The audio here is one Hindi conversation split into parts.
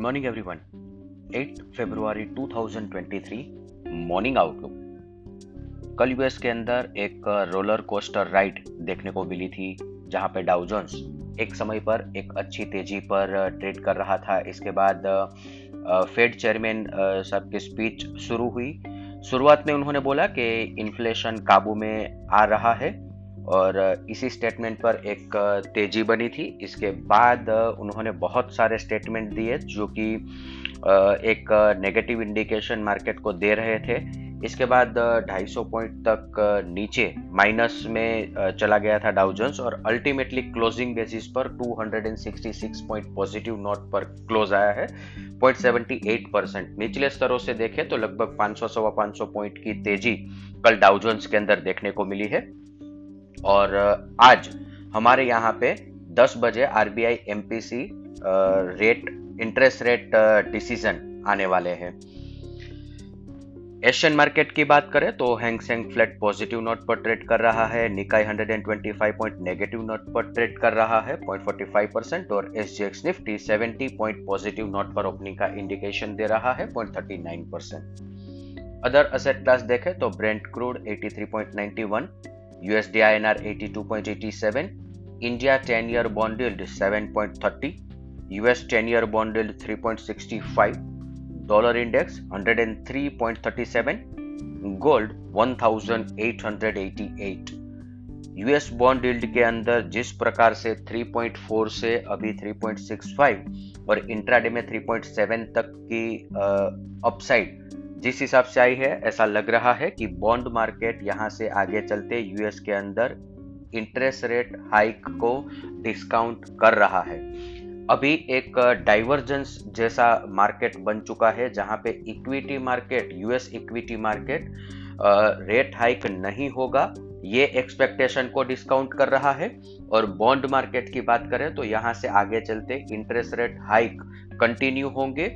मॉर्निंग एवरीवन 8 फरवरी 2023 मॉर्निंग आउटलुक कल यूएस के अंदर एक रोलर कोस्टर राइड देखने को मिली थी, जहाँ पे डाउ जोन्स एक समय पर एक अच्छी तेज़ी पर ट्रेड कर रहा था। इसके बाद फेड चेयरमैन साहब की स्पीच शुरू हुई। शुरुआत में उन्होंने बोला कि इन्फ्लेशन काबू में आ रहा है। और इसी स्टेटमेंट पर एक तेज़ी बनी थी। इसके बाद उन्होंने बहुत सारे स्टेटमेंट दिए जो कि एक नेगेटिव इंडिकेशन मार्केट को दे रहे थे। इसके बाद 250 पॉइंट तक नीचे माइनस में चला गया था डाउजन्स और अल्टीमेटली क्लोजिंग बेसिस पर 266 पॉइंट पॉजिटिव नोट पर क्लोज आया है। 0.78 परसेंट निचले स्तरों से देखें तो लगभग 500 सवा 500 पॉइंट की तेज़ी कल डाउजन्स के अंदर देखने को मिली है। और आज हमारे यहाँ पे 10 बजे RBI MPC rate interest rate decision आने वाले हैं। एशियन मार्केट की बात करें तो Hang Seng flat positive note पर ट्रेड कर रहा है निकाई 125 पॉइंट नेगेटिव नोट पर ट्रेड कर रहा है 0.45 परसेंट और S Nifty 70 point positive note पर ओपनिंग का इंडिकेशन दे रहा है 0.39 परसेंट अदर असेट क्लास देखें तो Brent crude 83.91 USD INR 82.87, India 10 year bond yield 7.30, US 10 year bond yield 3.65, dollar index 103.37, gold 1888. US bond yield के अंदर जिस प्रकार से 3.4 से अभी 3.65 और इंट्राडे में 3.7 तक की अपसाइड जिस हिसाब से आई है, ऐसा लग रहा है कि बॉन्ड मार्केट यहाँ से आगे चलते यूएस के अंदर इंटरेस्ट रेट हाइक को डिस्काउंट कर रहा है। अभी एक डाइवर्जेंस जैसा मार्केट बन चुका है, जहाँ पे equity market US equity market rate hike नहीं होगा। ये एक्सपेक्टेशन को डिस्काउंट कर रहा है। और बॉन्ड मार्केट की बात करें तो यहाँ से आगे चलते इंटरेस्ट रेट हाइक कंटिन्यू होंगे।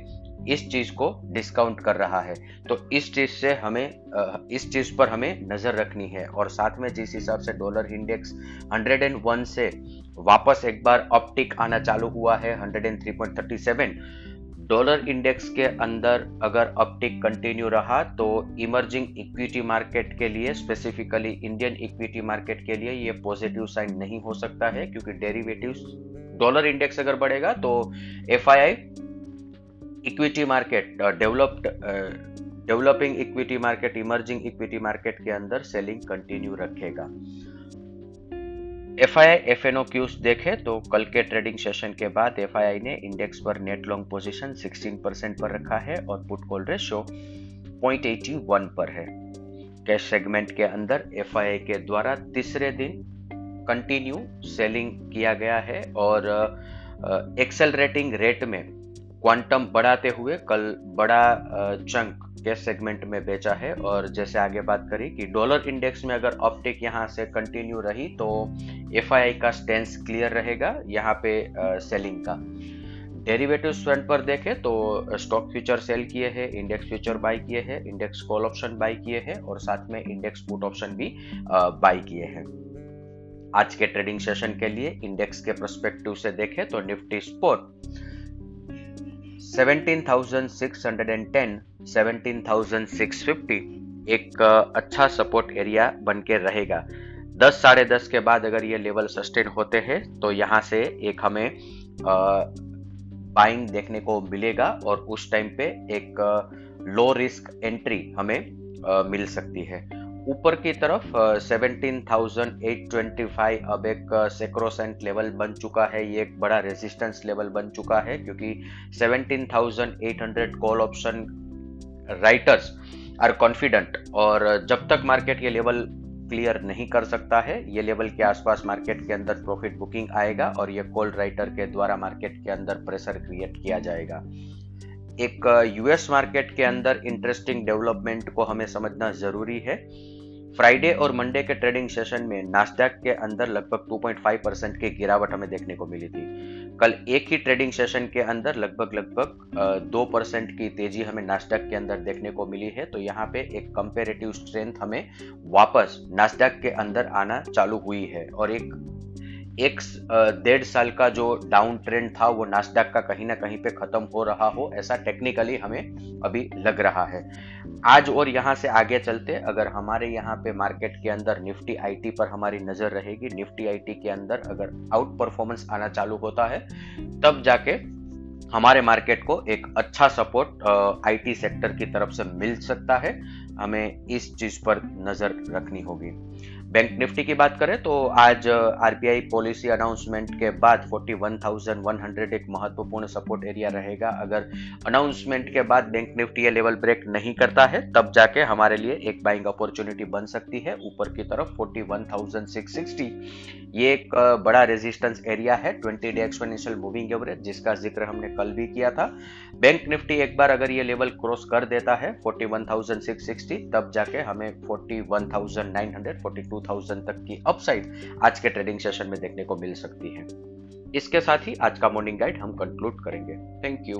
इस चीज़ को डिस्काउंट कर रहा है। तो इस चीज़ से हमें इस चीज़ पर हमें नज़र रखनी है और साथ में जिस हिसाब से डॉलर इंडेक्स 101 से वापस एक बार ऑप्टिक आना चालू हुआ है 103.37 डॉलर इंडेक्स के अंदर अगर अपटिक कंटिन्यू रहा तो इमर्जिंग इक्विटी मार्केट के लिए स्पेसिफिकली इंडियन इक्विटी मार्केट के लिए ये पॉजिटिव साइन नहीं हो सकता है, क्योंकि डेरिवेटिव्स डॉलर इंडेक्स अगर बढ़ेगा तो FII equity market developed developing equity market emerging equity market के अंदर सेलिंग कंटिन्यू रखेगा। F I F N O cues देखे तो कल के ट्रेडिंग सेशन के बाद एफ़ आई आई ने इंडेक्स पर नेट लॉन्ग पोजीशन 16 परसेंट पर रखा है और पुट कॉल रेशो 0.81 पर है। कैश सेगमेंट के अंदर एफ़ आई आई के द्वारा तीसरे दिन कंटिन्यू सेलिंग किया गया है और एक्सेल रेटिंग रेट में क्वांटम बढ़ाते हुए कल बड़ा चंक के सेगमेंट में बेचा है। और जैसे आगे बात करी कि डॉलर इंडेक्स में अगर ऑप्टिक यहाँ से कंटिन्यू रही तो एफ़ का स्टेंस क्लियर रहेगा यहाँ पे सेलिंग का। डेरिवेटिव फ्रंट पर देखें तो स्टॉक फ्यूचर सेल किए हैं इंडेक्स फ्यूचर बाय किए हैं इंडेक्स कॉल ऑप्शन बाय किए हैं और साथ में इंडेक्स पुट ऑप्शन भी बाय किए हैं। आज के ट्रेडिंग सेशन के लिए इंडेक्स के प्रस्पेक्टिव से देखें तो निफ्टी स्पोर्ट 17,610, 17,650 एक अच्छा सपोर्ट एरिया बन के रहेगा। दस साढ़े दस के बाद अगर ये लेवल सस्टेन होते हैं तो यहाँ से एक हमें बाइंग देखने को मिलेगा और उस टाइम पे एक लो रिस्क एंट्री हमें आ, मिल सकती है। ऊपर की तरफ़ 17,825 अब एक सेक्रोसेंट लेवल बन चुका है। ये एक बड़ा रेजिस्टेंस लेवल बन चुका है क्योंकि 17,800 call option writers are confident और जब तक मार्केट ये लेवल क्लियर नहीं कर सकता है ये लेवल के आसपास मार्केट के अंदर प्रॉफिट बुकिंग आएगा और ये कॉल राइटर के द्वारा मार्केट के अंदर प्रेशर क्रिएट किया जाएगा। एक यूएस मार्केट के अंदर इंटरेस्टिंग डेवलपमेंट को हमें समझना ज़रूरी है। फ्राइडे और मंडे के ट्रेडिंग सेशन में नास्डैक के अंदर लगभग 2.5 परसेंट की गिरावट हमें देखने को मिली थी। कल एक ही ट्रेडिंग सेशन के अंदर लगभग लगभग दो परसेंट की तेज़ी हमें नास्डैक के अंदर देखने को मिली है। तो यहाँ पे एक कंपेरेटिव स्ट्रेंथ हमें वापस नास्डैक के अंदर आना चालू हुई है और एक एक डेढ़ साल का जो डाउन ट्रेंड था, वो नास्डाक का कहीं ना कहीं पे खत्म हो रहा हो, ऐसा टेक्निकली हमें अभी लग रहा है। आज और यहाँ से आगे चलते, अगर हमारे यहाँ पे मार्केट के अंदर निफ्टी आईटी पर हमारी नज़र रहेगी निफ्टी आईटी के अंदर अगर आउट परफॉर्मेंस आना चालू होता है, तब जाके हमारे मार्केट को एक अच्छा सपोर्ट आईटी सेक्टर की तरफ़ से मिल सकता है। हमें इस चीज़ पर नज़र रखनी होगी। बैंक निफ्टी की बात करें तो आज आरबीआई पॉलिसी अनाउंसमेंट के बाद 41,100 एक महत्वपूर्ण सपोर्ट एरिया रहेगा। अगर अनाउंसमेंट के बाद बैंक निफ्टी ये लेवल ब्रेक नहीं करता है तब जाके हमारे लिए एक बाइंग अपॉर्चुनिटी बन सकती है ऊपर की तरफ़। 41,660 ये एक बड़ा रेजिस्टेंस एरिया है। 20 डे एक्सपोनेंशियल मूविंग एवरेज जिसका ज़िक्र हमने कल भी किया था। बैंक निफ्टी एक बार अगर ये लेवल क्रॉस कर देता है 41,660 तब जाके हमें 41,900 42,000 तक की अपसाइड आज के ट्रेडिंग सेशन में देखने को मिल सकती है। इसके साथ ही आज का मॉर्निंग गाइड हम कंक्लूड करेंगे। Thank you